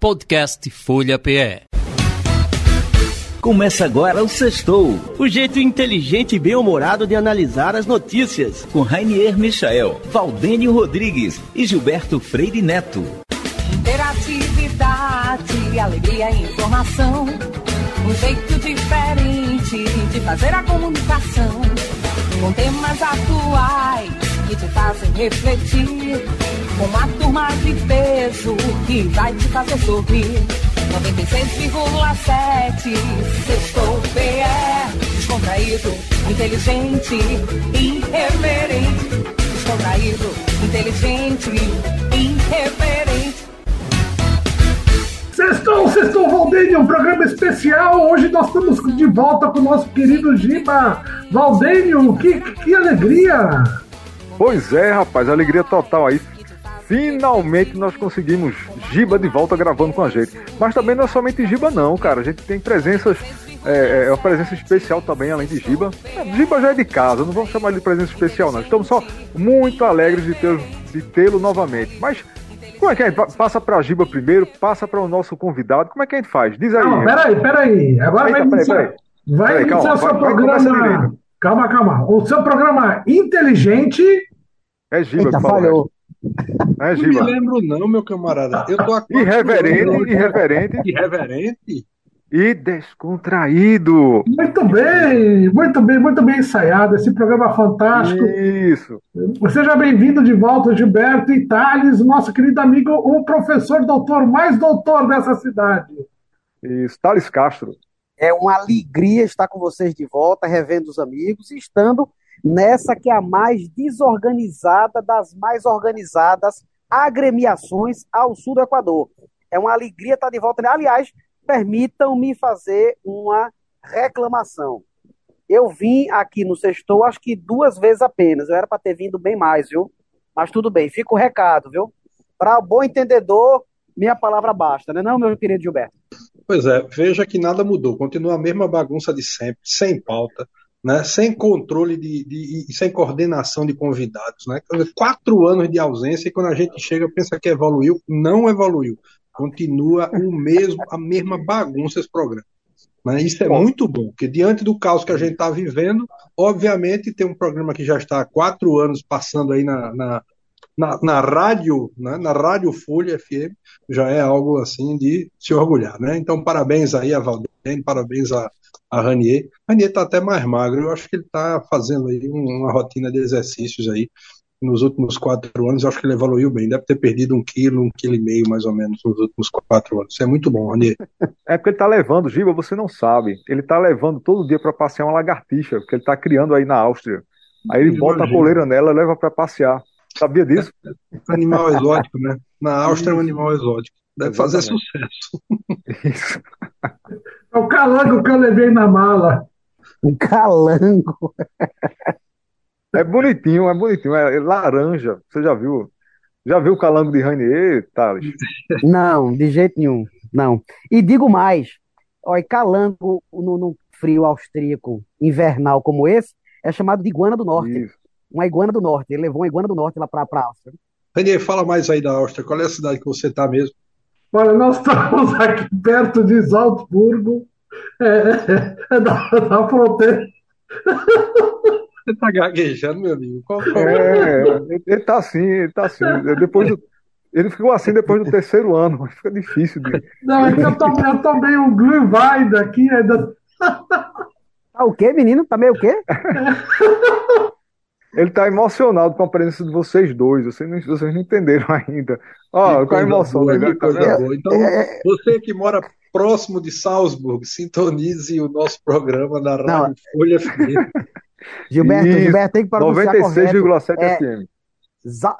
Podcast Folha PE. Começa agora o Sextou, o jeito inteligente e bem-humorado de analisar as notícias, com Rainier Michael, Valdênio Rodrigues e Gilberto Freire Neto. Interatividade, alegria e informação, um jeito diferente de fazer a comunicação, com temas atuais que te fazem refletir, uma turma de peso que vai te fazer sorrir. 96,7 Sextou PE Descontraído, inteligente, irreverente Descontraído, inteligente, irreverente Sextou, Sextou Valdênio, um programa especial. Hoje nós estamos de volta com o nosso querido Giba. Valdênio, que, que alegria! Pois é, rapaz, alegria total aí. Finalmente nós conseguimos Giba de volta gravando com a gente. Mas também não é somente Giba, não, cara. A gente tem presenças. É, é uma presença especial também, além de Giba. É, Giba já é de casa, não vamos chamar de presença especial, não. Estamos só muito alegres de tê-lo de tê novamente. Mas como é que a gente passa para a Giba primeiro, passa para o nosso convidado? Como é que a gente faz? Diz aí. Não, peraí, peraí. Agora Eita, vai iniciar, peraí, peraí. Vai peraí, iniciar calma, o seu vai, programa. Vai calma, calma. O seu programa inteligente. É Giba, Eita, falhou. É, não me lembro, não, meu camarada. Eu tô aqui. Irreverente, irreverente. Irreverente. E descontraído. Muito bem, muito bem, muito bem ensaiado. Esse programa fantástico. Isso. Seja bem-vindo de volta, Gilberto e Thales, nosso querido amigo, o professor doutor, mais doutor dessa cidade. Isso, Thales Castro. É uma alegria estar com vocês de volta, revendo os amigos e estando nessa que é a mais desorganizada das mais organizadas agremiações ao sul do Equador. É uma alegria estar de volta. Aliás, permitam-me fazer uma reclamação. Eu vim aqui no Sextou, acho que duas vezes apenas. Eu era para ter vindo bem mais, viu? Mas tudo bem, fica o recado, viu? Para o bom entendedor, minha palavra basta, né, não, meu querido Gilberto? Pois é, veja que nada mudou, continua a mesma bagunça de sempre, sem pauta, né, sem controle de, de, e sem coordenação de convidados. Né? Quatro anos de ausência e quando a gente chega pensa que evoluiu, não evoluiu. Continua o mesmo, a mesma bagunça esse programa. Né? Isso é muito bom, porque diante do caos que a gente está vivendo, obviamente tem um programa que já está há quatro anos passando aí na, na, na, na rádio, né? na Rádio Folha FM, já é algo assim de se orgulhar. Né? Então, parabéns aí a Valdem, parabéns a, a Ranier. Ranier está até mais magro, eu acho que ele está fazendo aí uma rotina de exercícios aí nos últimos quatro anos, eu acho que ele evoluiu bem, deve ter perdido um quilo, um quilo e meio mais ou menos nos últimos quatro anos. Isso é muito bom, Ranier. É porque ele está levando, Giba, você não sabe, ele está levando todo dia para passear uma lagartixa, porque ele está criando aí na Áustria. Aí ele bota a coleira nela e leva para passear. Sabia disso? É animal exótico, né? Na Áustria é um animal exótico. Deve fazer sucesso. Isso. É o calango que eu levei na mala. Um calango. É bonitinho, é bonitinho. É laranja. Você já viu? Já viu o calango de Rainier, Thales? Não, de jeito nenhum. Não. E digo mais: olha, calango no, no frio austríaco invernal como esse é chamado de iguana do norte. Isso. Uma iguana do norte. Ele levou uma iguana do norte lá para a Áustria. Rainier, fala mais aí da Áustria. Qual é a cidade que você está mesmo? Olha, nós estamos aqui perto de Salzburgo, é, é, é da, da, fronteira. Você está gaguejando, meu amigo? Qual, qual... É, ele está assim, ele está assim. Depois do, ele ficou assim depois do terceiro ano, mas fica difícil de. Não, é que eu tomei, eu tomei um Glühwein aqui ainda. Tá o quê, menino? Tá meio o quê? Ele tá emocionado com a presença de vocês dois. Vocês não, vocês não entenderam ainda. Ó, oh, com a emoção boa, né? Então, é, é... você que mora próximo de Salzburg, sintonize o nosso programa da Rádio não. Folha FM. Gilberto, Isso, Gilberto tem que pronunciar 96,7 é, FM.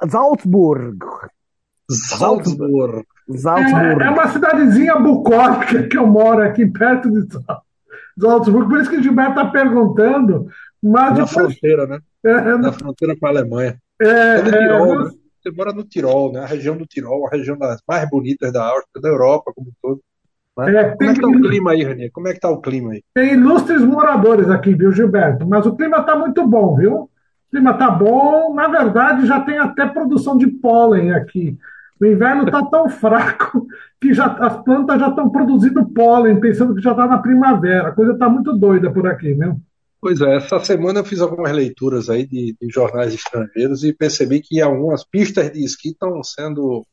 Salzburg. Salzburg. Salzburg. É, é, uma cidadezinha bucólica que eu moro aqui perto de Salzburg. Por isso que o Gilberto está perguntando. Mas Na depois... fronteira, né? É, na fronteira com a Alemanha. É, é no Tirol, é, né? Você mora no Tirol, né? A região do Tirol, a região das mais bonitas da Áustria, da Europa como um todo. Né? É, como é que tá o clima aí, Ranier? Como é que tá o clima aí? Tem ilustres moradores aqui, viu, Gilberto? Mas o clima tá muito bom, viu? O clima tá bom. Na verdade, já tem até produção de pólen aqui. O inverno está tão fraco que já, as plantas já estão produzindo pólen, pensando que já está na primavera. A coisa está muito doida por aqui, né? Pois é, essa semana eu fiz algumas leituras aí de, de jornais estrangeiros e percebi que algumas pistas de esqui estão sendo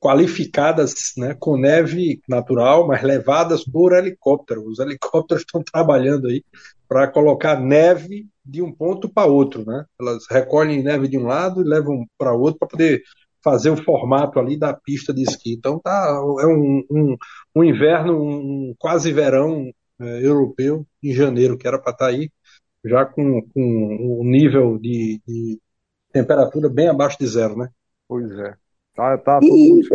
qualificadas né, com neve natural, mas levadas por helicóptero. Os helicópteros estão trabalhando aí para colocar neve de um ponto para outro. Né? Elas recolhem neve de um lado e levam para outro para poder fazer o formato ali da pista de esqui. Então tá, é um, um, um inverno, um quase verão é, europeu em janeiro, que era para estar tá aí já com, com um nível de, de temperatura bem abaixo de zero, né? Pois é. Tá, tá tudo e, muito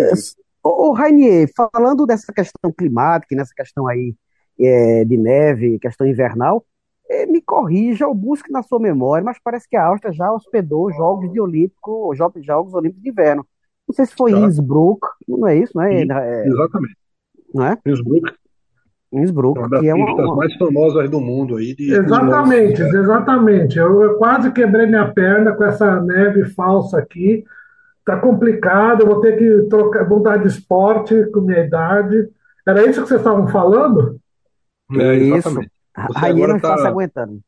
Ô, Rainier, falando dessa questão climática, nessa questão aí é, de neve, questão invernal, é, me corrija ou busque na sua memória, mas parece que a Áustria já hospedou Jogos de Olímpico, Jogos, Jogos Olímpicos de Inverno. Não sei se foi em Innsbruck, não é isso, não é? é exatamente. Não é? Innsbruck. Innsbruck, uma das que é uma... mais famosas do mundo aí. De, exatamente, de... exatamente. Eu, eu quase quebrei minha perna com essa neve falsa aqui. Tá complicado, eu vou ter que trocar, mudar de esporte com minha idade. Era isso que vocês estavam falando? É, exatamente. Você Rainha não tá, está se aguentando.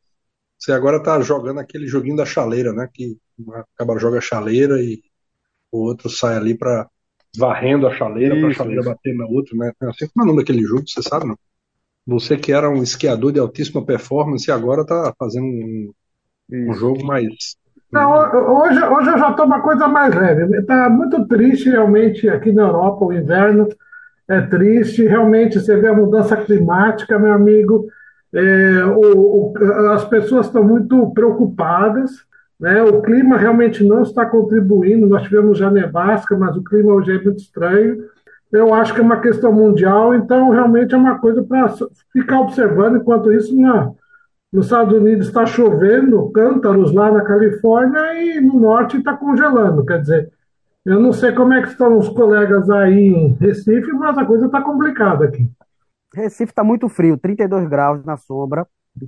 Você agora está jogando aquele joguinho da chaleira, né? Que acaba joga a chaleira e o outro sai ali para varrendo a chaleira para a chaleira isso. bater na outra, né? Assim como é o nome daquele jogo, você sabe, não? Você que era um esquiador de altíssima performance e agora está fazendo um, um jogo mais não, hoje, hoje eu já estou uma coisa mais leve. Está muito triste realmente aqui na Europa o inverno. É triste, realmente você vê a mudança climática, meu amigo. É, o, o, as pessoas estão muito preocupadas, né? o clima realmente não está contribuindo. Nós tivemos já nevasca, mas o clima hoje é muito estranho. Eu acho que é uma questão mundial, então realmente é uma coisa para ficar observando. Enquanto isso, na, nos Estados Unidos está chovendo, cântaros lá na Califórnia e no norte está congelando. Quer dizer, eu não sei como é que estão os colegas aí em Recife, mas a coisa está complicada aqui. Recife está muito frio, 32 graus na sombra,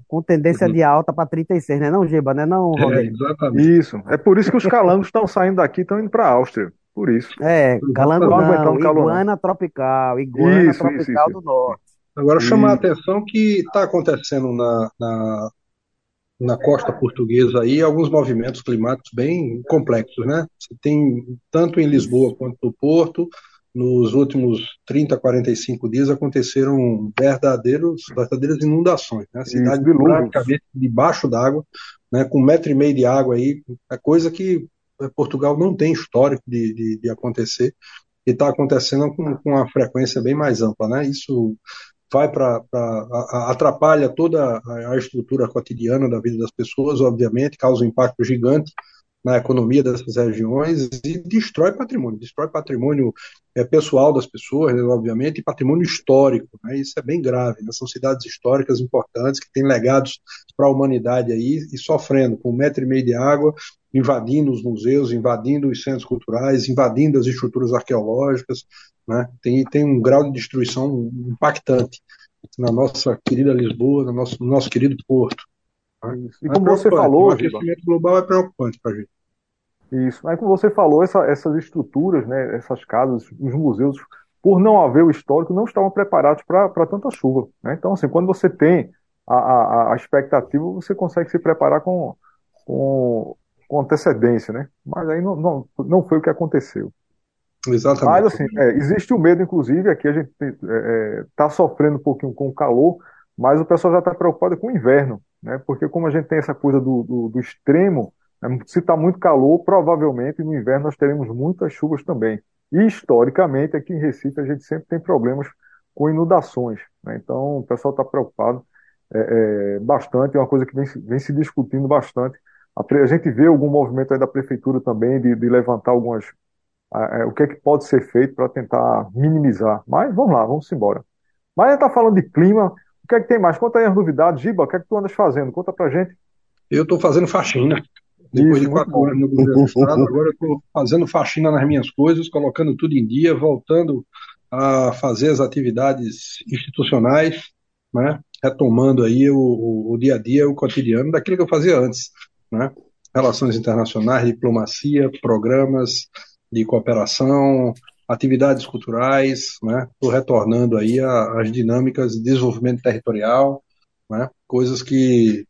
com tendência uhum. de alta para 36, né? Não, Giba, né? Não, é, exatamente. Isso. É por isso que os calangos estão saindo daqui e estão indo para a Áustria. Por isso. É, calango não, não, iguana tropical, iguana isso, tropical isso, isso. do norte. Agora, chamar a atenção que está acontecendo na, na, na, costa portuguesa aí alguns movimentos climáticos bem complexos, né? Você tem, tanto em Lisboa quanto no Porto, nos últimos 30, 45 dias aconteceram verdadeiros, verdadeiras inundações, né? A cidade praticamente debaixo d'água, né? com um metro e meio de água aí, é coisa que Portugal não tem histórico de, de, de acontecer e está acontecendo com, com uma frequência bem mais ampla, né? Isso vai para atrapalha toda a estrutura cotidiana da vida das pessoas, obviamente, causa um impacto gigante na economia dessas regiões e destrói patrimônio, destrói patrimônio é, pessoal das pessoas, né, obviamente, e patrimônio histórico. Né, isso é bem grave. Né, são cidades históricas importantes que têm legados para a humanidade aí e sofrendo com um metro e meio de água, invadindo os museus, invadindo os centros culturais, invadindo as estruturas arqueológicas. Né, tem, tem um grau de destruição impactante na nossa querida Lisboa, no nosso, no nosso querido Porto. E como você falou, o aquecimento global é preocupante para a gente. Isso. Aí, como você falou, essa, essas estruturas, né, essas casas, os museus, por não haver o histórico, não estavam preparados para tanta chuva. Né? Então, assim, quando você tem a, a, a, expectativa, você consegue se preparar com, com, com antecedência, né? Mas aí não, não, não foi o que aconteceu. Exatamente. Mas, assim, é, existe o medo, inclusive, aqui a gente está é, é tá sofrendo um pouquinho com o calor, mas o pessoal já está preocupado com o inverno, né? Porque como a gente tem essa coisa do, do, do extremo? Se está muito calor, provavelmente no inverno nós teremos muitas chuvas também. E historicamente, aqui em Recife, a gente sempre tem problemas com inundações. Né? Então, o pessoal está preocupado é, é, bastante, é uma coisa que vem, vem se discutindo bastante. A, a, gente vê algum movimento aí da prefeitura também de, de levantar algumas. É, o que é que pode ser feito para tentar minimizar. Mas vamos lá, vamos embora. Mas a gente está falando de clima, o que é que tem mais? Conta aí as novidades, Giba, o que é que tu andas fazendo? Conta pra gente. Eu estou fazendo faxina. Depois Isso, de quatro anos no governo do Estado, agora eu estou fazendo faxina nas minhas coisas, colocando tudo em dia, voltando a fazer as atividades institucionais, né? retomando aí o, o, o, dia a dia, o cotidiano daquilo que eu fazia antes. Né? Relações internacionais, diplomacia, programas, de cooperação, atividades culturais, né? Estou retornando aí às dinâmicas de desenvolvimento territorial, né? Coisas que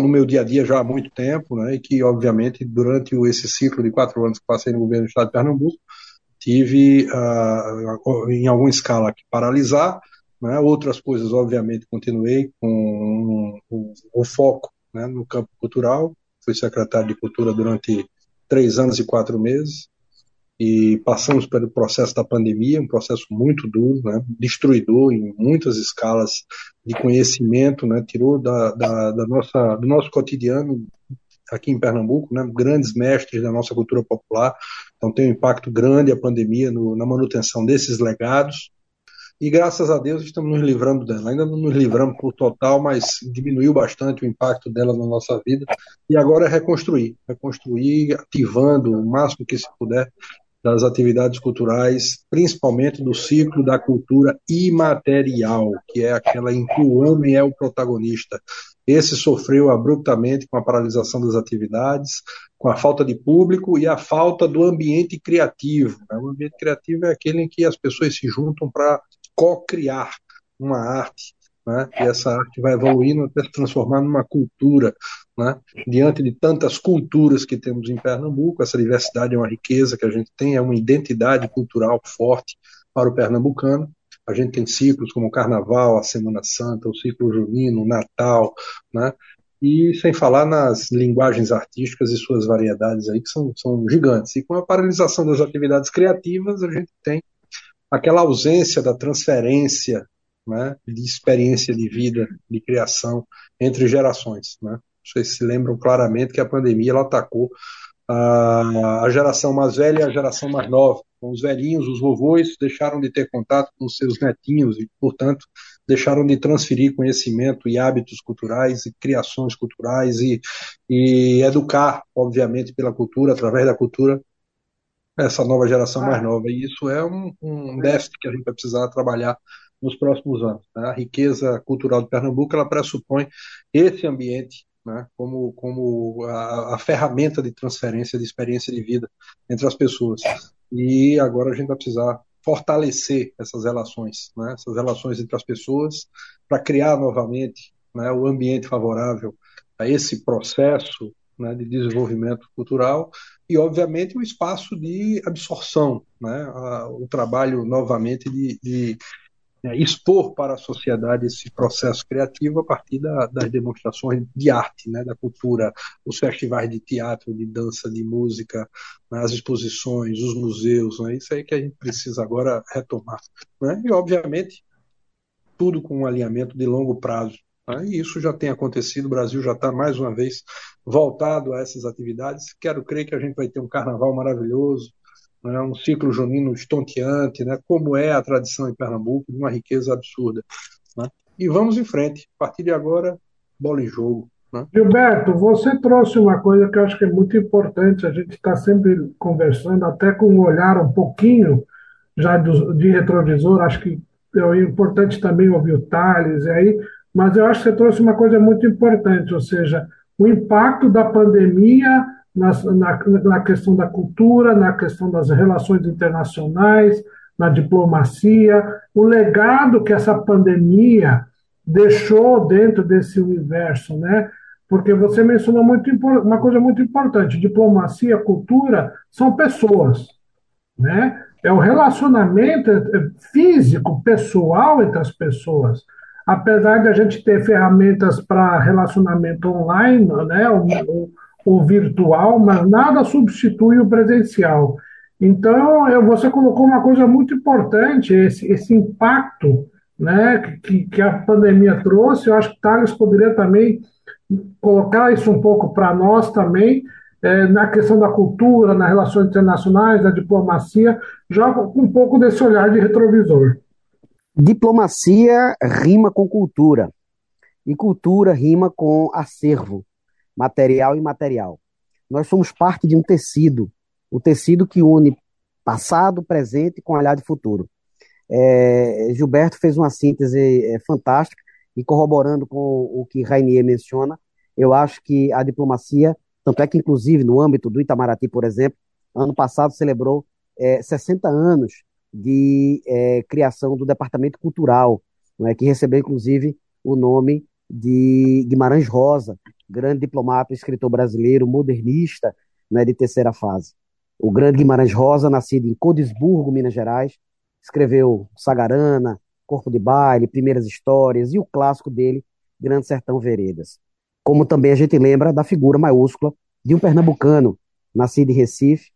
no meu dia a dia já há muito tempo, né? E que, obviamente, durante esse ciclo de quatro anos que passei no governo do Estado de Pernambuco, tive, uh, em alguma escala, que paralisar, né? Outras coisas, obviamente, continuei com o, o foco né? no campo cultural. Fui secretário de Cultura durante três anos e quatro meses e passamos pelo processo da pandemia, um processo muito duro, né, destruidor em muitas escalas de conhecimento, né, tirou da, da, da, nossa, do nosso cotidiano aqui em Pernambuco, né, grandes mestres da nossa cultura popular, então tem um impacto grande a pandemia no, na manutenção desses legados, e graças a Deus estamos nos livrando dela. Ainda não nos livramos por total, mas diminuiu bastante o impacto dela na nossa vida. E agora é reconstruir reconstruir, ativando o máximo que se puder das atividades culturais, principalmente do ciclo da cultura imaterial, que é aquela em que o homem é o protagonista. Esse sofreu abruptamente com a paralisação das atividades, com a falta de público e a falta do ambiente criativo. Né? O ambiente criativo é aquele em que as pessoas se juntam para co-criar uma arte, né? e essa arte vai evoluindo até se transformar numa cultura. Né? Diante de tantas culturas que temos em Pernambuco, essa diversidade é uma riqueza que a gente tem, é uma identidade cultural forte para o pernambucano. A gente tem ciclos como o Carnaval, a Semana Santa, o ciclo junino, o Natal, né? e sem falar nas linguagens artísticas e suas variedades aí que são, são gigantes. E com a paralisação das atividades criativas, a gente tem aquela ausência da transferência né, de experiência de vida, de criação entre gerações. Né? Vocês se lembram claramente que a pandemia ela atacou a, a geração mais velha e a geração mais nova. Então, os velhinhos, os vovôs, deixaram de ter contato com seus netinhos e, portanto, deixaram de transferir conhecimento e hábitos culturais e criações culturais e, e educar, obviamente, pela cultura, através da cultura, essa nova geração mais nova. E isso é um, um déficit que a gente vai precisar trabalhar nos próximos anos. Né? A riqueza cultural de Pernambuco ela pressupõe esse ambiente né, como, como a, a, ferramenta de transferência de experiência de vida entre as pessoas. E agora a gente vai precisar fortalecer essas relações, né, essas relações entre as pessoas, para criar novamente né, o ambiente favorável a esse processo né, de desenvolvimento cultural e, obviamente, o espaço de absorção, né, a, o trabalho novamente de, de né, expor para a sociedade esse processo criativo a partir da, das demonstrações de arte, né, da cultura, os festivais de teatro, de dança, de música, né, as exposições, os museus, né, isso aí que a gente precisa agora retomar. Né, e, obviamente, tudo com um alinhamento de longo prazo. Né, e isso já tem acontecido, o Brasil já está mais uma vez voltado a essas atividades. Quero crer que a gente vai ter um carnaval maravilhoso, né, um ciclo junino estonteante, né, como é a tradição em Pernambuco, de uma riqueza absurda. Né? E vamos em frente. A partir de agora, bola em jogo. Né? Gilberto, você trouxe uma coisa que eu acho que é muito importante, a gente está sempre conversando, até com um olhar um pouquinho já de retrovisor, acho que é importante também ouvir o Thales aí, mas eu acho que você trouxe uma coisa muito importante, ou seja, o impacto da pandemia na, na, na questão da cultura, na questão das relações internacionais, na diplomacia, o legado que essa pandemia deixou dentro desse universo, né? Porque você mencionou muito, uma coisa muito importante: diplomacia, cultura são pessoas, né? É o relacionamento físico, pessoal entre as pessoas. Apesar de a gente ter ferramentas para relacionamento online, né? O, o virtual, mas nada substitui o presencial. Então, eu, você colocou uma coisa muito importante, esse, esse impacto né, que, que a pandemia trouxe. Eu acho que Thales poderia também colocar isso um pouco para nós também, é, na questão da cultura, nas relações internacionais, da diplomacia, já com um pouco desse olhar de retrovisor. Diplomacia rima com cultura, e cultura rima com acervo material e imaterial. Nós somos parte de um tecido, o tecido que une passado, presente com olhar de futuro. É, Gilberto fez uma síntese é, fantástica e corroborando com o que Rainier menciona, eu acho que a diplomacia, tanto é que inclusive no âmbito do Itamaraty, por exemplo, ano passado celebrou é, 60 anos de é, criação do Departamento Cultural, é, que recebeu, inclusive, o nome de Guimarães Rosa, grande diplomata, escritor brasileiro, modernista né, de terceira fase. O grande Guimarães Rosa, nascido em Codesburgo, Minas Gerais, escreveu Sagarana, Corpo de Baile, Primeiras Histórias e o clássico dele, Grande Sertão Veredas. Como também a gente lembra da figura maiúscula de um pernambucano, nascido em Recife,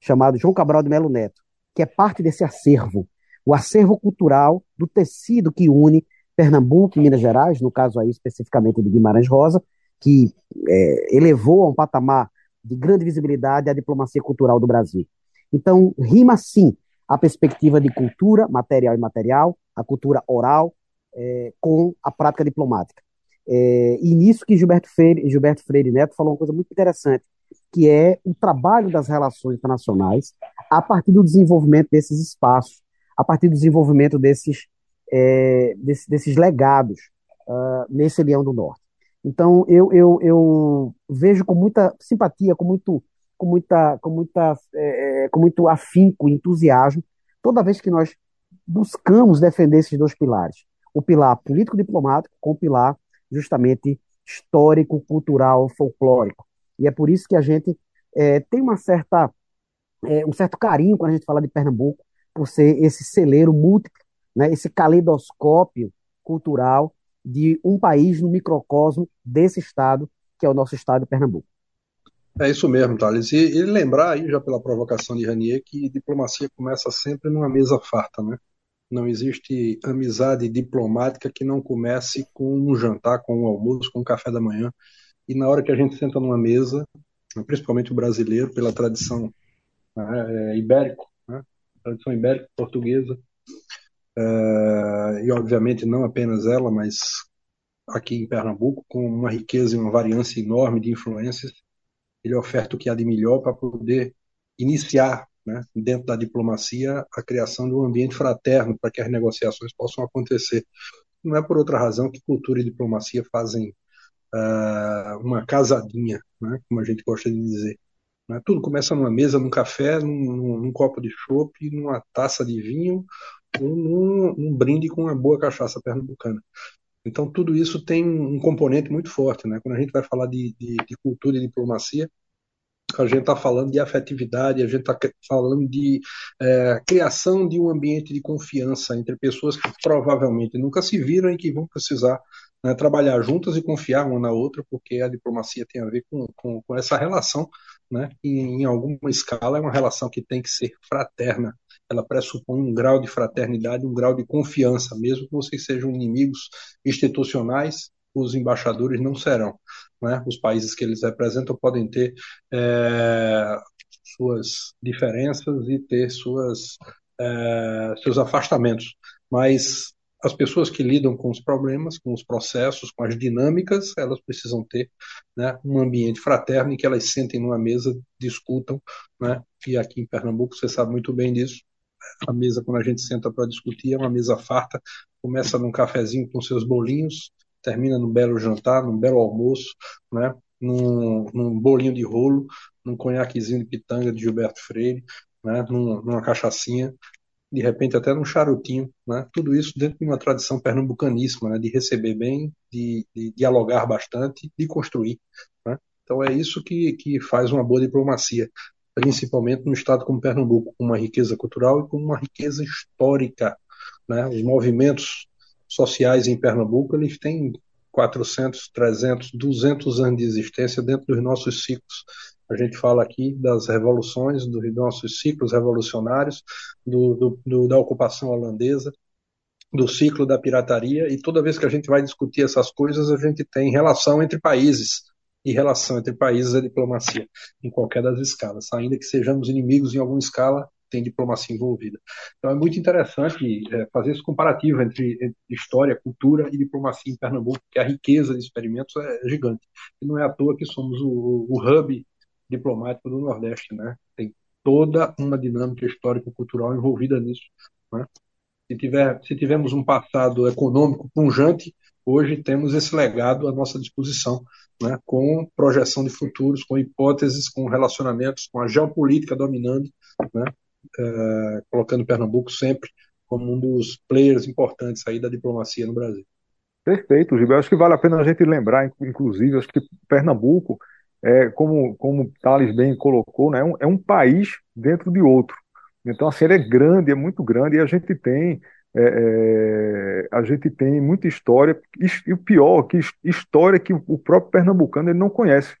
chamado João Cabral de Melo Neto, que é parte desse acervo, o acervo cultural do tecido que une Pernambuco e Minas Gerais, no caso aí especificamente de Guimarães Rosa, que é, elevou a um patamar de grande visibilidade a diplomacia cultural do Brasil. Então, rima sim a perspectiva de cultura material e imaterial, a cultura oral, é, com a prática diplomática. É, e nisso que Gilberto Freire, Gilberto Freire Neto falou uma coisa muito interessante, que é o trabalho das relações internacionais a partir do desenvolvimento desses espaços, a partir do desenvolvimento desses, é, desse, desses legados uh, nesse Leão do Norte. Então, eu, eu, eu vejo com muita simpatia, com muito, com muita, com muita, é, é com muito afinco, entusiasmo, toda vez que nós buscamos defender esses dois pilares, o pilar político-diplomático com o pilar justamente histórico, cultural, folclórico. E é por isso que a gente é, tem uma certa, é, um certo carinho quando a gente fala de Pernambuco, por ser esse celeiro múltiplo, né, esse caleidoscópio cultural de um país no microcosmo desse estado, que é o nosso estado de Pernambuco. É isso mesmo, Thales. E, e lembrar aí, já pela provocação de Ranier, que diplomacia começa sempre numa mesa farta, né? Não existe amizade diplomática que não comece com um jantar, com um almoço, com um café da manhã. E na hora que a gente senta numa mesa, principalmente o brasileiro, pela tradição né, é, ibérico, né, tradição ibérica portuguesa, e obviamente não apenas ela, mas aqui em Pernambuco, com uma riqueza e uma variância enorme de influências, ele oferta o que há de melhor para poder iniciar né, dentro da diplomacia, a criação de um ambiente fraterno para que as negociações possam acontecer. Não é por outra razão que cultura e diplomacia fazem uh, uma casadinha, né, como a gente gosta de dizer. Né? Tudo começa numa mesa, num café, num, num copo de chopp, numa taça de vinho, num, num brinde com uma boa cachaça pernambucana. Então, tudo isso tem um componente muito forte. Né? Quando a gente vai falar de, de, de cultura e diplomacia, a gente está falando de afetividade, a gente está falando de é, criação de um ambiente de confiança entre pessoas que provavelmente nunca se viram e que vão precisar né, trabalhar juntas e confiar uma na outra, porque a diplomacia tem a ver com, com, com essa relação, né, e em alguma escala é uma relação que tem que ser fraterna, ela pressupõe um grau de fraternidade, um grau de confiança, mesmo que vocês sejam inimigos institucionais, os embaixadores não serão. Né? Os países que eles representam podem ter é, suas diferenças e ter suas, é, seus afastamentos, mas as pessoas que lidam com os problemas, com os processos, com as dinâmicas, elas precisam ter né, um ambiente fraterno em que elas sentem numa mesa, discutam, né? e aqui em Pernambuco você sabe muito bem disso, a mesa quando a gente senta para discutir é uma mesa farta, começa num cafezinho com seus bolinhos, termina num belo jantar, num belo almoço, né? num, num bolinho de rolo, num conhaquezinho de pitanga de Gilberto Freire, né? Num, numa cachaçinha, de repente até num charutinho, né? tudo isso dentro de uma tradição pernambucaníssima, né? de receber bem, de, de dialogar bastante, de construir. Né? Então é isso que, que faz uma boa diplomacia, principalmente no estado como Pernambuco, com uma riqueza cultural e com uma riqueza histórica. Né? Os movimentos sociais em Pernambuco, eles têm 400, 300, 200 anos de existência dentro dos nossos ciclos. A gente fala aqui das revoluções, dos nossos ciclos revolucionários, do, do, do, da ocupação holandesa, do ciclo da pirataria, e toda vez que a gente vai discutir essas coisas, a gente tem relação entre países, e relação entre países é diplomacia, em qualquer das escalas. Ainda que sejamos inimigos em alguma escala, tem diplomacia envolvida. Então é muito interessante é, fazer esse comparativo entre, entre, história, cultura e diplomacia em Pernambuco, porque a riqueza de experimentos é gigante. E não é à toa que somos o, o hub diplomático do Nordeste, né? Tem toda uma dinâmica histórico-cultural envolvida nisso. Né? Se, tiver, se tivermos um passado econômico punjante, hoje temos esse legado à nossa disposição, né? com projeção de futuros, com hipóteses, com relacionamentos, com a geopolítica dominando, né? uh, colocando Pernambuco sempre como um dos players importantes aí da diplomacia no Brasil. Perfeito, Gilberto. Acho que vale a pena a gente lembrar, inclusive, acho que Pernambuco, é, como, como Thales bem colocou, né, é, um, é um país dentro de outro. Então, assim, ele é grande, é muito grande, e a gente tem é, é, a gente tem muita história, e o pior, que história que o próprio pernambucano ele não conhece.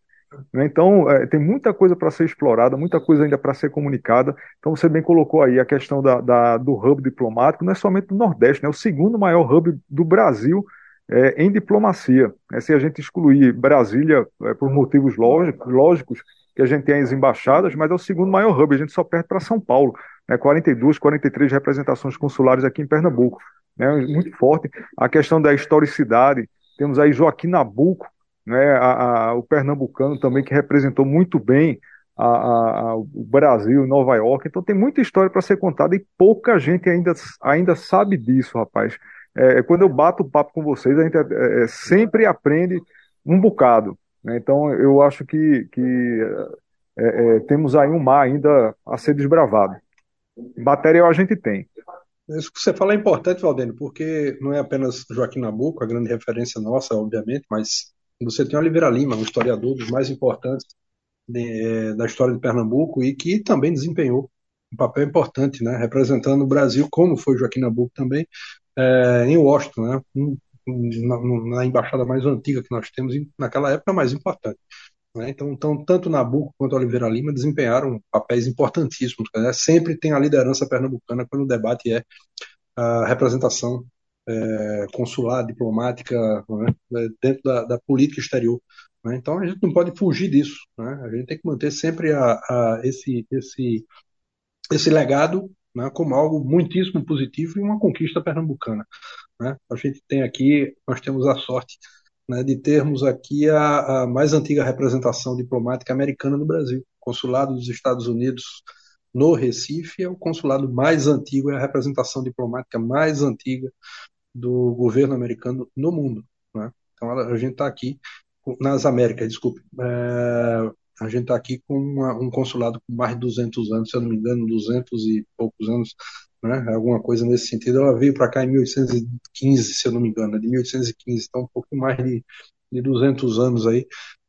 Né? Então, é, tem muita coisa para ser explorada, muita coisa ainda para ser comunicada. Então, você bem colocou aí a questão da, da, do hub diplomático, não é somente do Nordeste, né? é o segundo maior hub do Brasil é, em diplomacia. Né? Se a gente excluir Brasília é, por motivos lógicos, lógicos, que a gente tem as embaixadas, mas é o segundo maior hub, a gente só perde para São Paulo né, 42, 43 representações consulares aqui em Pernambuco, né, muito forte. A questão da historicidade, temos aí Joaquim Nabuco, né, a, a, o pernambucano também, que representou muito bem a, o Brasil, Nova York. Então tem muita história para ser contada e pouca gente ainda, ainda sabe disso, rapaz. É, quando eu bato o papo com vocês, a gente é, é, sempre aprende um bocado. Né? Então eu acho que, que é, é, temos aí um mar ainda a ser desbravado. Material a gente tem. Isso que você fala é importante, Valdênio, porque não é apenas Joaquim Nabuco, a grande referência nossa, obviamente, mas você tem Oliveira Lima, um historiador dos mais importantes de, da história de Pernambuco e que também desempenhou um papel importante, né, representando o Brasil, como foi Joaquim Nabuco também, é, em Washington, né, na, na, embaixada mais antiga que nós temos, naquela época mais importante. Né? Então, então, tanto Nabuco quanto Oliveira Lima desempenharam papéis importantíssimos. Né? Sempre tem a liderança pernambucana quando o debate é a representação é, consular, diplomática, né? dentro da, da, política exterior. Né? Então, a gente não pode fugir disso. Né? A gente tem que manter sempre a, a esse, esse, esse legado né, como algo muitíssimo positivo e uma conquista pernambucana. Né? A gente tem aqui, nós temos a sorte né, de termos aqui a, a, mais antiga representação diplomática americana no Brasil. O consulado dos Estados Unidos no Recife é o consulado mais antigo, é a representação diplomática mais antiga do governo americano no mundo. Né? Então a, gente está aqui nas Américas, desculpe. É, a gente está aqui com uma, um consulado com mais de 200 anos, se eu não me engano, 200 e poucos anos né? alguma coisa nesse sentido. Ela veio para cá em 1815, se eu não me engano, de 1815, então um pouco mais de, de 200 anos aí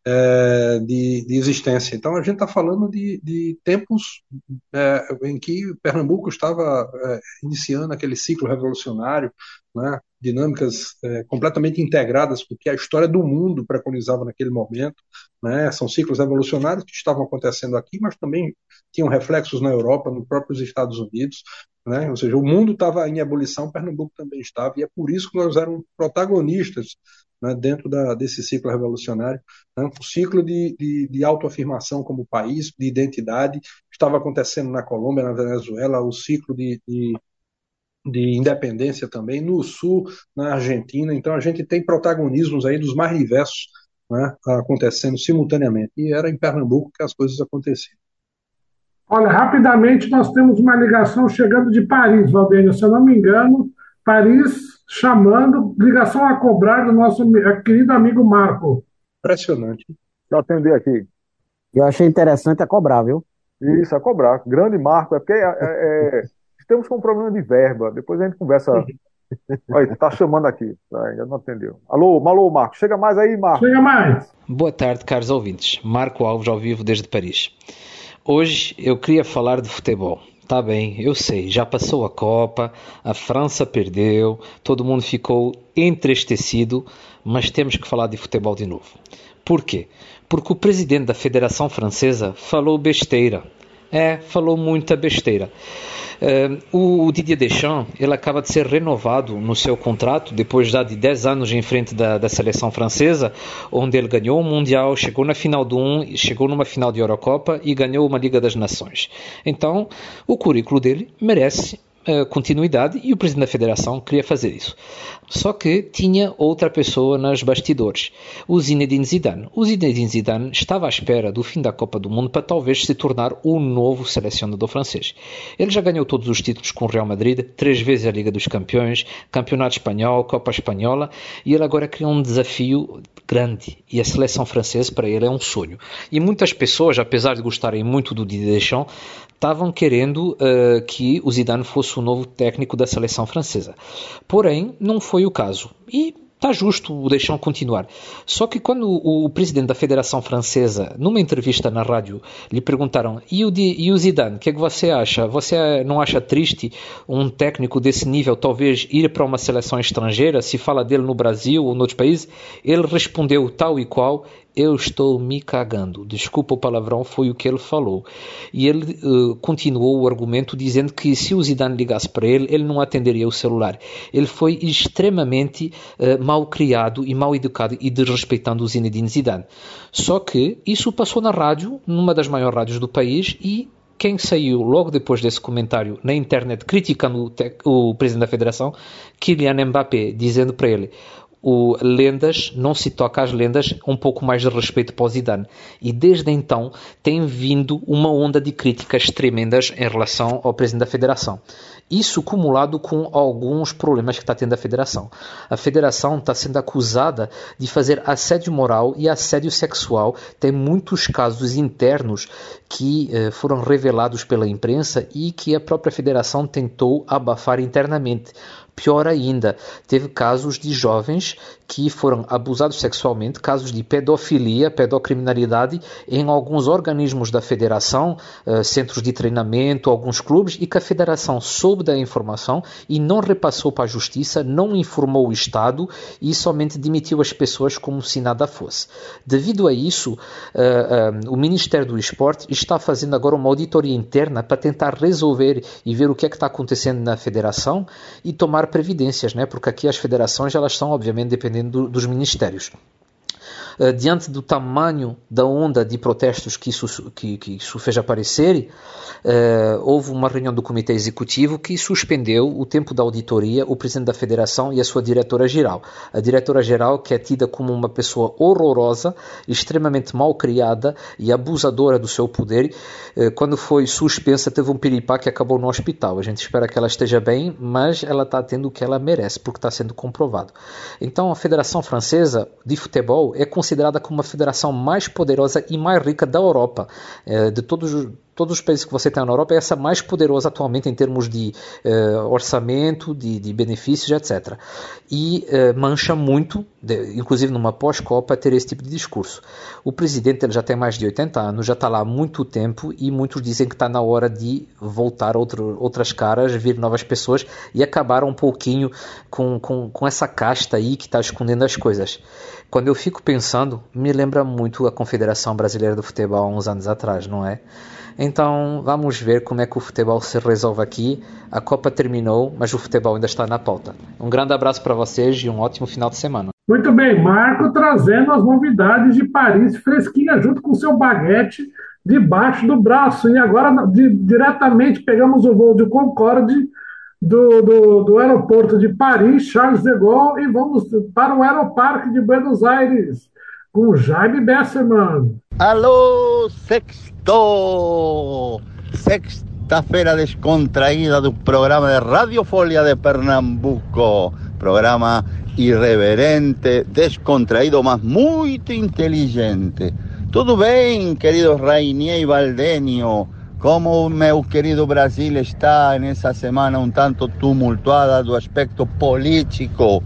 é, de, de, existência. Então a gente está falando de, de tempos é, em que Pernambuco estava é, iniciando aquele ciclo revolucionário, né? Dinâmicas é, completamente integradas com o que a história do mundo preconizava naquele momento. Né? São ciclos revolucionários que estavam acontecendo aqui, mas também tinham reflexos na Europa, nos próprios Estados Unidos. Né? Ou seja, o mundo estava em ebulição, Pernambuco também estava, e é por isso que nós éramos protagonistas né, dentro da, desse ciclo revolucionário. Né? O ciclo de, de, de autoafirmação como país, de identidade, estava acontecendo na Colômbia, na Venezuela, o ciclo de, de, de independência também, no Sul, na Argentina. Então a gente tem protagonismos aí dos mais diversos né, acontecendo simultaneamente. E era em Pernambuco que as coisas aconteciam. Olha, rapidamente nós temos uma ligação chegando de Paris, Valdênio. Se eu não me engano, Paris chamando, ligação a cobrar do nosso querido amigo Marco. Impressionante. Deixa eu atender aqui. Eu achei interessante a cobrar, viu? Isso, a cobrar. Grande Marco, é porque é, é, é estamos com um problema de verba. Depois a gente conversa. Olha, tá chamando aqui. Tá, ainda não atendeu. Alô, alô, Marco. Chega mais aí, Marco. Chega mais. Boa tarde, caros ouvintes. Marco Alves ao vivo desde Paris. Hoje eu queria falar de futebol. Tá bem, eu sei, já passou a Copa, a França perdeu, todo mundo ficou entristecido, mas temos que falar de futebol de novo. Por quê? Porque o presidente da Federação Francesa falou besteira. É, falou muita besteira. Uh, o, Didier Deschamps ele acaba de ser renovado no seu contrato depois já de 10 anos em frente da, da seleção francesa, onde ele ganhou o Mundial, chegou na final do 1, chegou numa final de Eurocopa e ganhou uma Liga das Nações. Então, o currículo dele merece continuidade e o presidente da federação queria fazer isso. Só que tinha outra pessoa nas bastidores, o Zinedine Zidane. O Zinedine Zidane estava à espera do fim da Copa do Mundo para talvez se tornar o novo selecionador francês. Ele já ganhou todos os títulos com o Real Madrid, três vezes a Liga dos Campeões, Campeonato Espanhol, Copa Espanhola, e ele agora cria um desafio grande. E a seleção francesa para ele é um sonho. E muitas pessoas, apesar de gostarem muito do Didier Deschamps, estavam querendo uh, que o Zidane fosse o novo técnico da seleção francesa. Porém, não foi o caso. E Está justo o deixam continuar. Só que quando o, presidente da Federação Francesa, numa entrevista na rádio, lhe perguntaram: e o, e o Zidane, o que é que você acha? Você não acha triste um técnico desse nível talvez ir para uma seleção estrangeira? Se fala dele no Brasil ou em outros países? Ele respondeu tal e qual: eu estou me cagando. Desculpa o palavrão, foi o que ele falou. E ele uh, continuou o argumento dizendo que se o Zidane ligasse para ele, ele não atenderia o celular. Ele foi extremamente uh, mal criado e mal educado e desrespeitando o Zinedine Zidane. Só que isso passou na rádio, numa das maiores rádios do país, e quem saiu logo depois desse comentário na internet criticando o, o presidente da federação, Kylian Mbappé, dizendo para ele: o lendas, não se toca às lendas, um pouco mais de respeito para o Zidane. E desde então tem vindo uma onda de críticas tremendas em relação ao presidente da federação. Isso cumulado com alguns problemas que está tendo a federação. A federação está sendo acusada de fazer assédio moral e assédio sexual. Tem muitos casos internos que eh, foram revelados pela imprensa e que a própria federação tentou abafar internamente. Pior ainda, teve casos de jovens que foram abusados sexualmente, casos de pedofilia, pedocriminalidade em alguns organismos da federação, eh, centros de treinamento, alguns clubes, e que a federação soube da informação e não repassou para a justiça, não informou o Estado e somente demitiu as pessoas como se nada fosse. Devido a isso, eh, eh, o Ministério do Esporte está fazendo agora uma auditoria interna para tentar resolver e ver o que é que está acontecendo na federação e tomar previdências, né? porque aqui as federações elas são obviamente dependendo dos ministérios. Uh, diante do tamanho da onda de protestos que isso, que, que isso fez aparecer, uh, houve uma reunião do Comitê Executivo que suspendeu o tempo da auditoria o presidente da Federação e a sua diretora-geral. A diretora-geral, que é tida como uma pessoa horrorosa, extremamente mal criada e abusadora do seu poder, uh, quando foi suspensa, teve um piripá que acabou no hospital. A gente espera que ela esteja bem, mas ela está tendo o que ela merece, porque está sendo comprovado. Então, a Federação Francesa de Futebol é considerada como a federação mais poderosa e mais rica da Europa, eh, de todos todos os países que você tem na Europa é essa mais poderosa atualmente em termos de uh, orçamento, de, de, benefícios, etc. E uh, mancha muito, de, inclusive numa pós-Copa, ter esse tipo de discurso. O presidente ele já tem mais de 80 anos, já está lá há muito tempo e muitos dizem que está na hora de voltar outro, outras caras, vir novas pessoas e acabar um pouquinho com, com, com essa casta aí que está escondendo as coisas. Quando eu fico pensando, me lembra muito a Confederação Brasileira do Futebol há uns anos atrás, não é? Então vamos ver como é que o futebol se resolve aqui. A Copa terminou, mas o futebol ainda está na pauta. Um grande abraço para vocês e um ótimo final de semana. Muito bem, Marco trazendo as novidades de Paris fresquinha junto com seu baguete debaixo do braço. E agora, de, diretamente, pegamos o voo de Concorde do, do, do, aeroporto de Paris, Charles de Gaulle, e vamos para o Aeroparque de Buenos Aires com Jaime Besserman. Alô, sexto! Sexta-feira descontraída do programa de Radiofolia de Pernambuco. Programa irreverente, descontraído, mas muito inteligente. Tudo bem, querido Rainier e Valdenio? Como meu querido Brasil está nessa semana um tanto tumultuada do aspecto político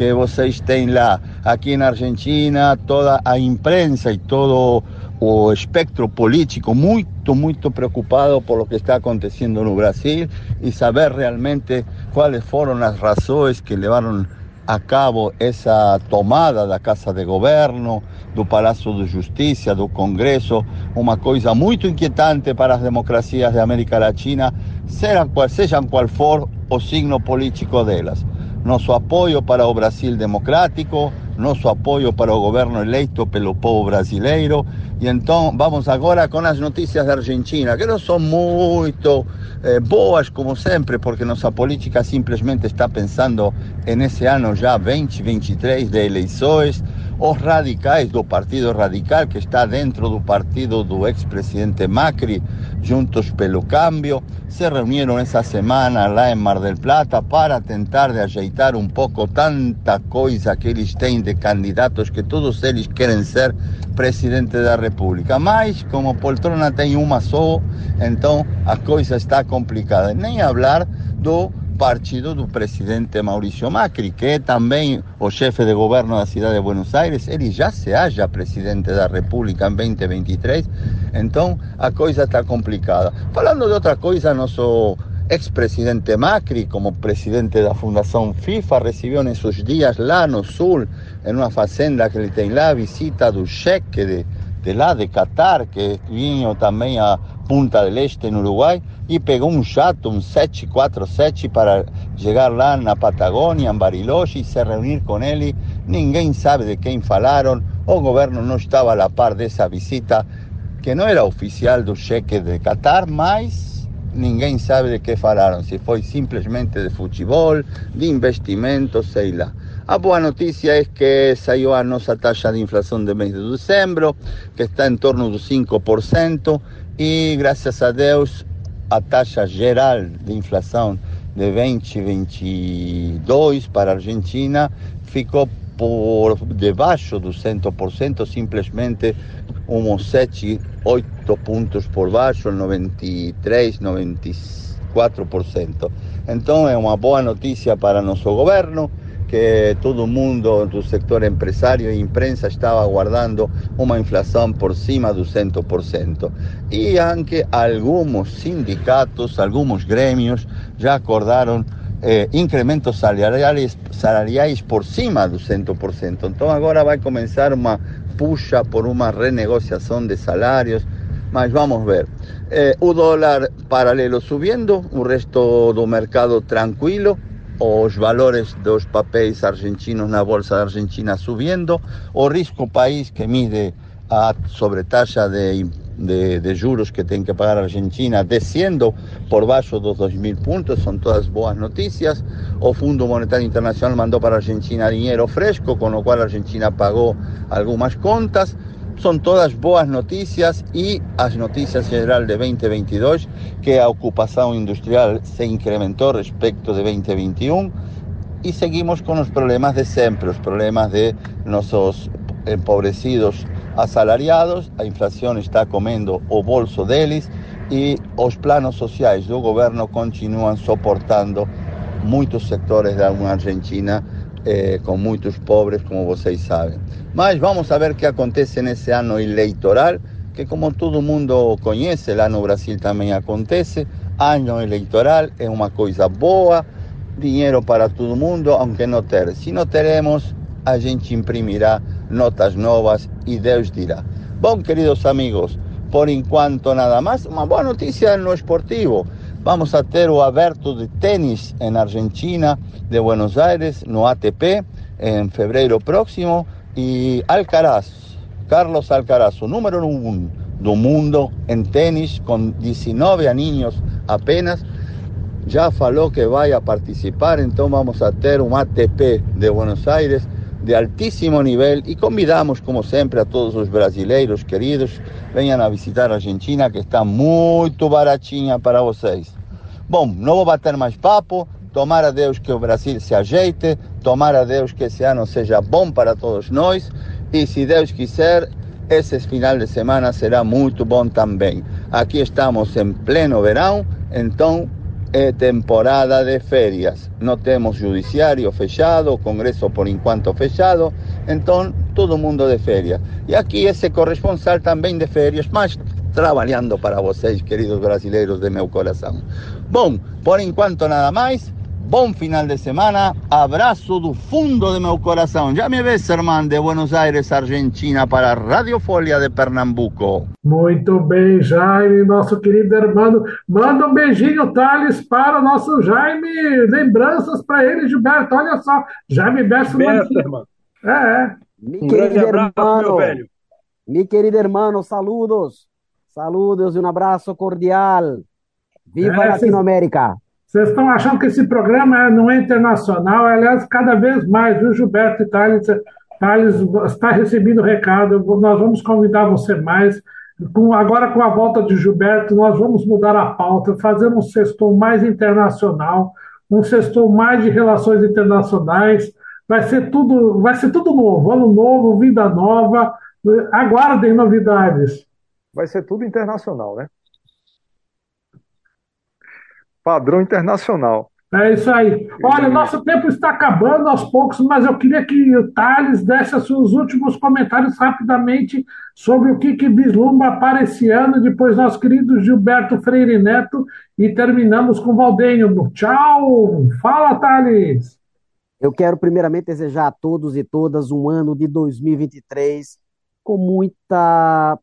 que vocês têm lá. Aqui na Argentina, toda a imprensa e todo o espectro político muito, muito preocupado por lo que está acontecendo no Brasil e saber realmente quais foram as razões que levaram a cabo essa tomada da Casa de Governo, do Palácio de Justiça, do Congresso, uma coisa muito inquietante para as democracias de América Latina, sejam qual, sejam qual for o signo político delas nosso apoio para o Brasil democrático, nosso apoio para o governo eleito pelo povo brasileiro E então vamos agora com as notícias da Argentina, que não são muito eh, boas como sempre, porque nossa política simplesmente está pensando nesse ano já 2023 de eleições. Os radicais do Partido Radical, que está dentro do partido do ex-presidente Macri, Juntos pelo Cambio, se reuniram essa semana lá em Mar del Plata para tentar de ajeitar um pouco tanta coisa que eles têm de candidatos que todos eles querem ser presidente da República. Mas, como poltrona tem uma só, então a coisa está complicada. Nem falar do partido do presidente Maurício Macri, que é também o chefe de governo da cidade de Buenos Aires, ele já se acha presidente da República em 2023, então a coisa está complicada. Falando de outra coisa, nosso ex-presidente Macri, como presidente da Fundação FIFA, recebeu nesses dias lá no sul, em uma fazenda que ele tem lá, a visita do cheque de, de lá de Qatar, que vinha também a Punta del Este, no Uruguai, e pegou um jato, um 747, para chegar lá na Patagônia, em Bariloche, e se reunir com ele. Ninguém sabe de quem falaram, o governo não estava a par dessa visita, que não era oficial do cheque de Qatar, mas ninguém sabe de que falaram, se foi simplesmente de futebol, de investimento, sei lá. A boa notícia é que saiu a nossa taxa de inflação de mês de dezembro, que está em torno dos 5%, e graças a Deus a taxa geral de inflação de 2022 para a Argentina ficou por debaixo do 100%, simplesmente uns 7, 8 pontos por baixo, 93, 94%. Então é uma boa notícia para nosso governo que todo mundo do sector empresário e imprensa estava aguardando uma inflação por cima do 100%. E anche alguns sindicatos, alguns grêmios já acordaram eh, incrementos salariais, salariais por cima do 100%. Então agora vai começar uma puxa por uma renegociação de salários, mas vamos ver. Eh, o dólar paralelo subindo, o resto do mercado tranquilo, os valores dos papéis argentinos na Bolsa Argentina subiendo, o risco país que mide a sobretaxa de, de, de, juros que tem que pagar a Argentina descendo por baixo dos 2 mil pontos, são todas boas notícias. O Fundo Monetário Internacional mandou para a Argentina dinheiro fresco, com o qual a Argentina pagou algumas contas. São todas boas notícias e as notícias geral de 2022, que a ocupação industrial se incrementou respecto de 2021 e seguimos com os problemas de sempre, os problemas de nossos empobrecidos assalariados, a inflação está comendo o bolso deles e os planos sociais do governo continuam suportando muitos setores da Argentina eh, com muitos pobres, como vocês sabem. Mas vamos ver o que acontece nesse ano eleitoral, que como todo mundo conhece, lá no Brasil também acontece. Ano eleitoral é uma coisa boa, dinheiro para todo mundo, aunque não ter. Se não teremos, a gente imprimirá notas novas e Deus dirá. Bom, queridos amigos, por enquanto nada mais. Uma boa notícia no esportivo. Vamos a ter o aberto de tênis em Argentina, de Buenos Aires, no ATP, em fevereiro próximo. E Alcaraz, Carlos Alcaraz, número um do mundo em tênis, com 19 aninhos apenas, já falou que vai a participar, então vamos a ter um ATP de Buenos Aires de altíssimo nível e convidamos, como sempre, a todos os brasileiros queridos, venham a visitar a Argentina, que está muito baratinha para vocês. Bom, não vou bater mais papo, tomara a Deus que o Brasil se ajeite, tomara a Deus que esse ano seja bom para todos nós e, se Deus quiser, esse final de semana será muito bom também. Aqui estamos em pleno verão, então é temporada de férias. Não temos judiciário fechado, Congresso por enquanto fechado, então todo mundo de férias. E aqui esse corresponsal também de férias, mas trabalhando para vocês, queridos brasileiros de meu coração. Bom, por enquanto nada mais. Bom final de semana, abraço do fundo de meu coração. Já me ves, irmão, de Buenos Aires, Argentina, para a Radio Folha de Pernambuco. Muito bem, Jaime, nosso querido irmão. Manda um beijinho, Thales, para o nosso Jaime. Lembranças para ele, Gilberto. Olha só, Jaime Berço. Irmão. É, é. Um grande abraço, meu velho. Mi querido hermano, saludos. Saludos e um abraço cordial. Viva É, Latinoamérica! Vocês estão achando que esse programa é- não é internacional? Aliás, cada vez mais, viu, Gilberto Thales? Thales está recebendo o recado. Nós vamos convidar você mais. Com- agora, com a volta de Gilberto, nós vamos mudar a pauta, fazer um sextou mais internacional, um sextou mais de relações internacionais. Vai ser tudo, vai ser tudo novo, ano novo, vida nova. Aguardem novidades. Vai ser tudo internacional, né? Padrão internacional. É isso aí. Olha, nosso tempo está acabando aos poucos, mas eu queria que o Thales desse os seus últimos comentários rapidamente sobre o que, que vislumbra para esse ano, depois nosso querido Gilberto Freire Neto, e terminamos com o Valdenho. Tchau! Fala, Thales! Eu quero primeiramente desejar a todos e todas um ano de 2023 com muita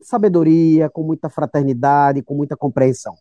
sabedoria, com muita fraternidade, com muita compreensão.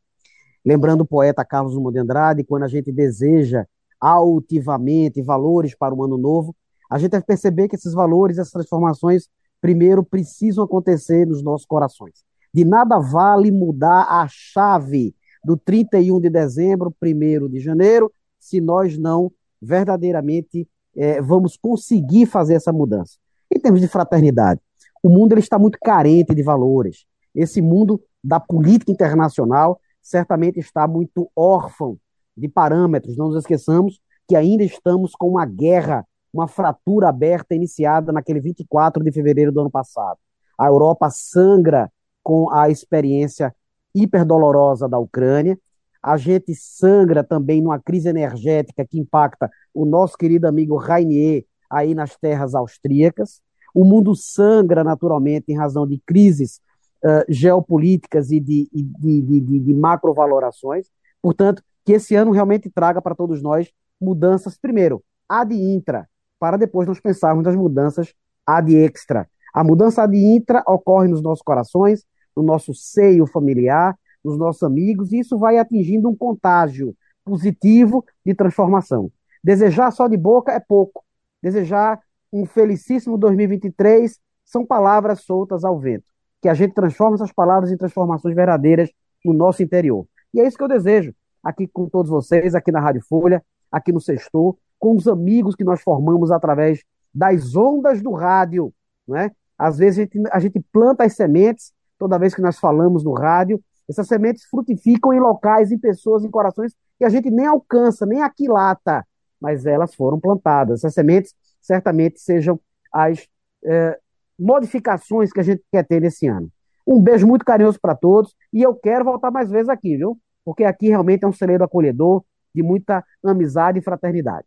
Lembrando o poeta Carlos Drummond de Andrade, quando a gente deseja altivamente valores para o ano novo, a gente deve perceber que esses valores, essas transformações, primeiro precisam acontecer nos nossos corações. De nada vale mudar a chave do 31 de dezembro, 1 de janeiro, se nós não verdadeiramente eh, vamos conseguir fazer essa mudança. Em termos de fraternidade, o mundo ele está muito carente de valores. Esse mundo da política internacional certamente está muito órfão de parâmetros. Não nos esqueçamos que ainda estamos com uma guerra, uma fratura aberta iniciada naquele 24 de fevereiro do ano passado. A Europa sangra com a experiência hiperdolorosa da Ucrânia. A gente sangra também numa crise energética que impacta o nosso querido amigo Rainier aí nas terras austríacas. O mundo sangra naturalmente em razão de crises uh, geopolíticas e de, de, de, de, de macrovalorações. Portanto, que esse ano realmente traga para todos nós mudanças, primeiro, ad intra, para depois nós pensarmos nas mudanças ad extra. A mudança ad intra ocorre nos nossos corações, no nosso seio familiar, nos nossos amigos, e isso vai atingindo um contágio positivo de transformação. Desejar só de boca é pouco. Desejar um felicíssimo 2023 são palavras soltas ao vento que a gente transforme essas palavras em transformações verdadeiras no nosso interior. E é isso que eu desejo aqui com todos vocês, aqui na Rádio Folha, aqui no Sextor, com os amigos que nós formamos através das ondas do rádio, não é? Às vezes a gente, a gente planta as sementes, toda vez que nós falamos no rádio, essas sementes frutificam em locais, em pessoas, em corações que a gente nem alcança, nem aquilata, mas elas foram plantadas. Essas sementes certamente sejam as eh, modificações que a gente quer ter nesse ano. Um beijo muito carinhoso para todos e eu quero voltar mais vezes aqui, viu? Porque aqui realmente é um celeiro acolhedor de muita amizade e fraternidade.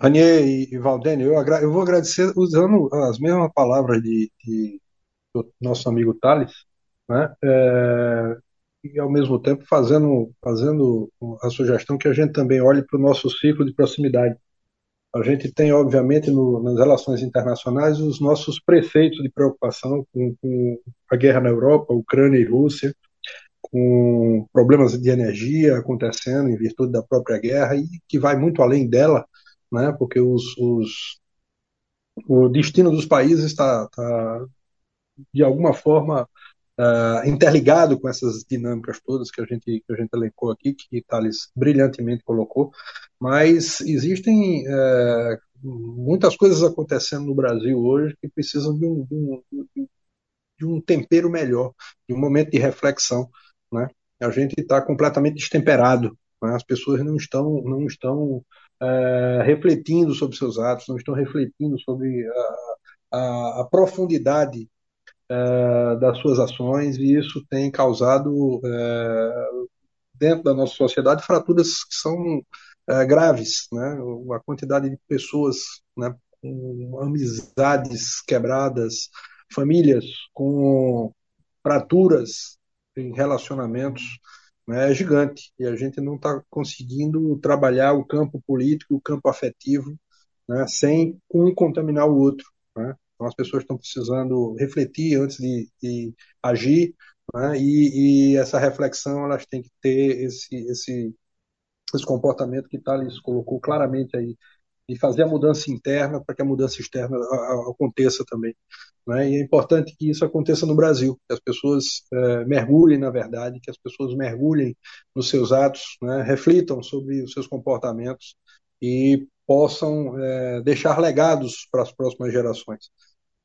Ranier e Valdênio, eu, eu, vou agradecer usando as mesmas palavras de, de do nosso amigo Thales, né? É, e ao mesmo tempo fazendo, fazendo a sugestão que a gente também olhe para o nosso ciclo de proximidade. A gente tem, obviamente, no, nas relações internacionais, os nossos preceitos de preocupação com, com, a guerra na Europa, Ucrânia e Rússia, com problemas de energia acontecendo em virtude da própria guerra e que vai muito além dela, né? Porque os, os o destino dos países está, está de alguma forma uh, interligado com essas dinâmicas todas que a gente que a gente elencou aqui, que Thales brilhantemente colocou, mas existem uh, muitas coisas acontecendo no Brasil hoje que precisam de um, de um, de um tempero melhor, de um momento de reflexão, né? A gente está completamente destemperado, né? as pessoas não estão não estão uh, refletindo sobre seus atos, não estão refletindo sobre a, a, a profundidade uh, das suas ações e isso tem causado uh, dentro da nossa sociedade fraturas que são uh, graves, né? A quantidade de pessoas, né, com amizades quebradas, famílias com fraturas em relacionamentos né, é gigante e a gente não está conseguindo trabalhar o campo político, o campo afetivo, né, sem um contaminar o outro. Né? Então as pessoas estão precisando refletir antes de, de agir, né? e, e, essa reflexão elas têm que ter esse, esse, esse comportamento que Thales colocou claramente aí, de fazer a mudança interna para que a mudança externa aconteça também. Né? E é importante que isso aconteça no Brasil, que as pessoas é, mergulhem na verdade, que as pessoas mergulhem nos seus atos, né? reflitam sobre os seus comportamentos e possam é, deixar legados para as próximas gerações.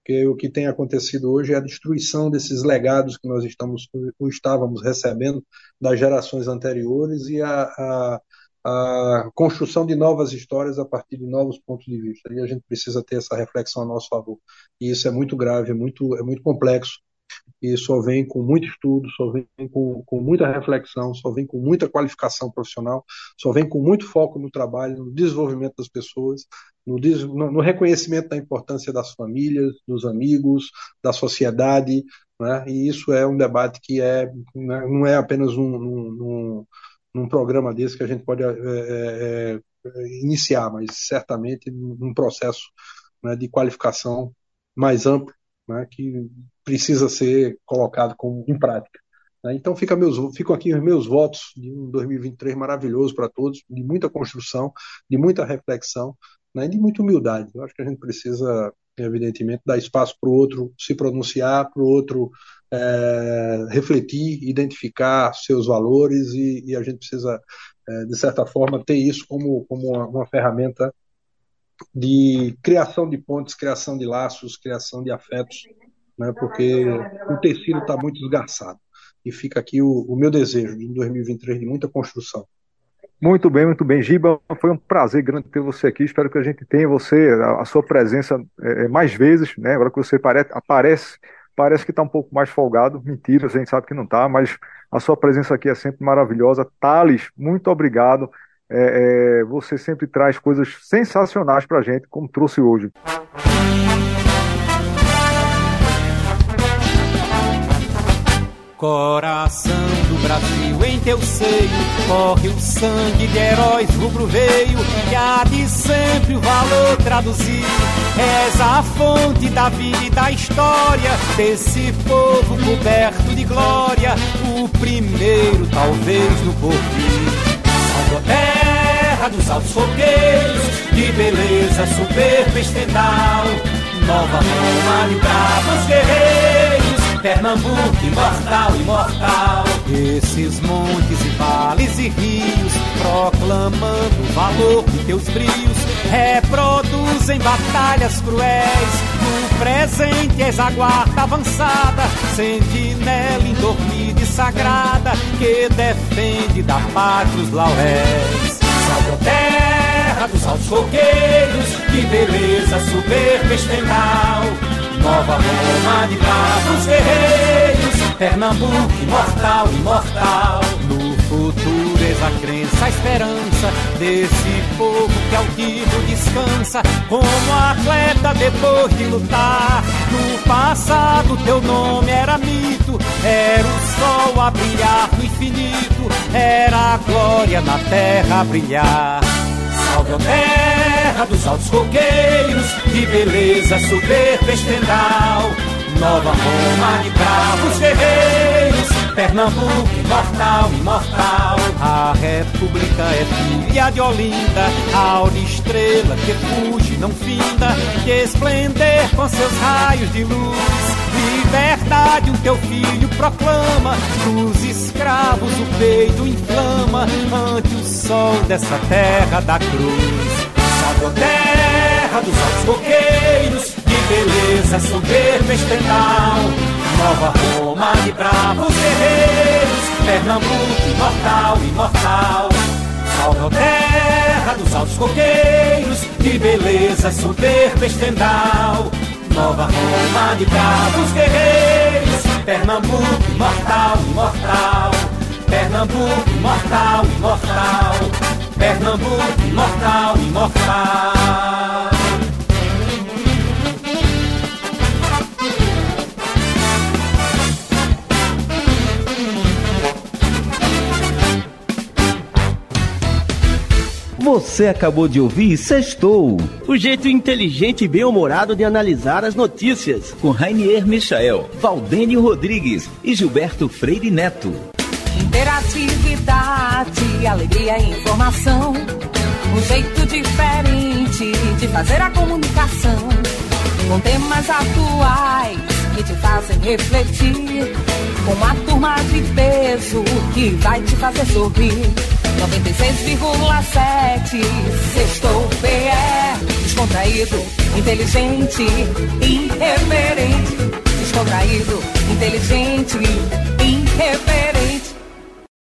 Porque o que tem acontecido hoje é a destruição desses legados que nós estamos, estávamos recebendo das gerações anteriores e a, a a construção de novas histórias a partir de novos pontos de vista. E a gente precisa ter essa reflexão a nosso favor. E isso é muito grave, é muito, é muito complexo. E só vem com muito estudo, só vem com, com muita reflexão, só vem com muita qualificação profissional, só vem com muito foco no trabalho, no desenvolvimento das pessoas, no, no reconhecimento da importância das famílias, dos amigos, da sociedade. Né? E isso é um debate que é, né, não é apenas um, um, um programa desse que a gente pode é, é, é iniciar, mas certamente num processo né, de qualificação mais amplo, né, que precisa ser colocado como, em prática. Né. Então fica meus, ficam aqui os meus votos de um 2023 maravilhoso para todos, de muita construção, de muita reflexão né, e de muita humildade. Eu acho que a gente precisa, evidentemente, dar espaço para o outro se pronunciar, para o outro é, refletir, identificar seus valores e, e a gente precisa, é, de certa forma, ter isso como, como uma, uma, ferramenta de criação de pontes, criação de laços, criação de afetos, né, porque o tecido está muito esgarçado. E fica aqui o, o meu desejo de 2023 de muita construção. Muito bem, muito bem. Giba, foi um prazer grande ter você aqui. Espero que a gente tenha você, a, a sua presença é, mais vezes, né? Agora que você aparece parece que está um pouco mais folgado. Mentira, a gente sabe que não está, mas a sua presença aqui é sempre maravilhosa. Thales, muito obrigado. É, é, você sempre traz coisas sensacionais para a gente, como trouxe hoje. Coração do Brasil, em teu seio corre o sangue de heróis rubro-veio que há de sempre o valor traduzir. És a fonte da vida e da história desse povo coberto de glória, o primeiro talvez no porvir. Salve a terra dos altos fogueiros, de beleza soberba estendal, nova Roma de bravos guerreiros Pernambuco, imortal, imortal. Esses montes e vales e rios, proclamando o valor de teus brios, reproduzem batalhas cruéis. No presente és a guarda avançada, sentinela indormida e sagrada, que defende da pátria os lauréis. Salve terra dos altos coqueiros, que beleza soberba estendal Nova Roma de bravos guerreiros, Pernambuco imortal, imortal. No futuro eis a crença, a esperança desse povo que altivo descansa, como atleta depois de lutar. No passado teu nome era mito, era o sol a brilhar no infinito, era a glória na terra a brilhar. Salve a terra dos altos coqueiros, de beleza soberba estendal. Nova Roma de bravos guerreiros, Pernambuco imortal, imortal. A república é filha de Olinda, a estrela que fuge, não finda, de esplender com seus raios de luz. Liberdade o teu filho proclama, dos escravos o peito inflama, ante o sol dessa terra da cruz. Salve a terra dos altos coqueiros, de beleza soberba estendal. Nova Roma de bravos guerreiros, Pernambuco imortal, imortal. Salve a terra dos altos coqueiros, de beleza soberba estendal. Nova Roma de bravos guerreiros, Pernambuco imortal, imortal. Pernambuco imortal, imortal. Pernambuco imortal, imortal. Você acabou de ouvir Sextou. O jeito inteligente e bem-humorado de analisar as notícias. Com Rainier Michael, Valdênio Rodrigues e Gilberto Freire Neto. Interatividade, alegria e informação. Um jeito diferente de fazer a comunicação com temas atuais que te fazem refletir. Com uma turma de peso que vai te fazer sorrir. 96,7 Sextou PE Descontraído, inteligente, irreverente Descontraído, inteligente, irreverente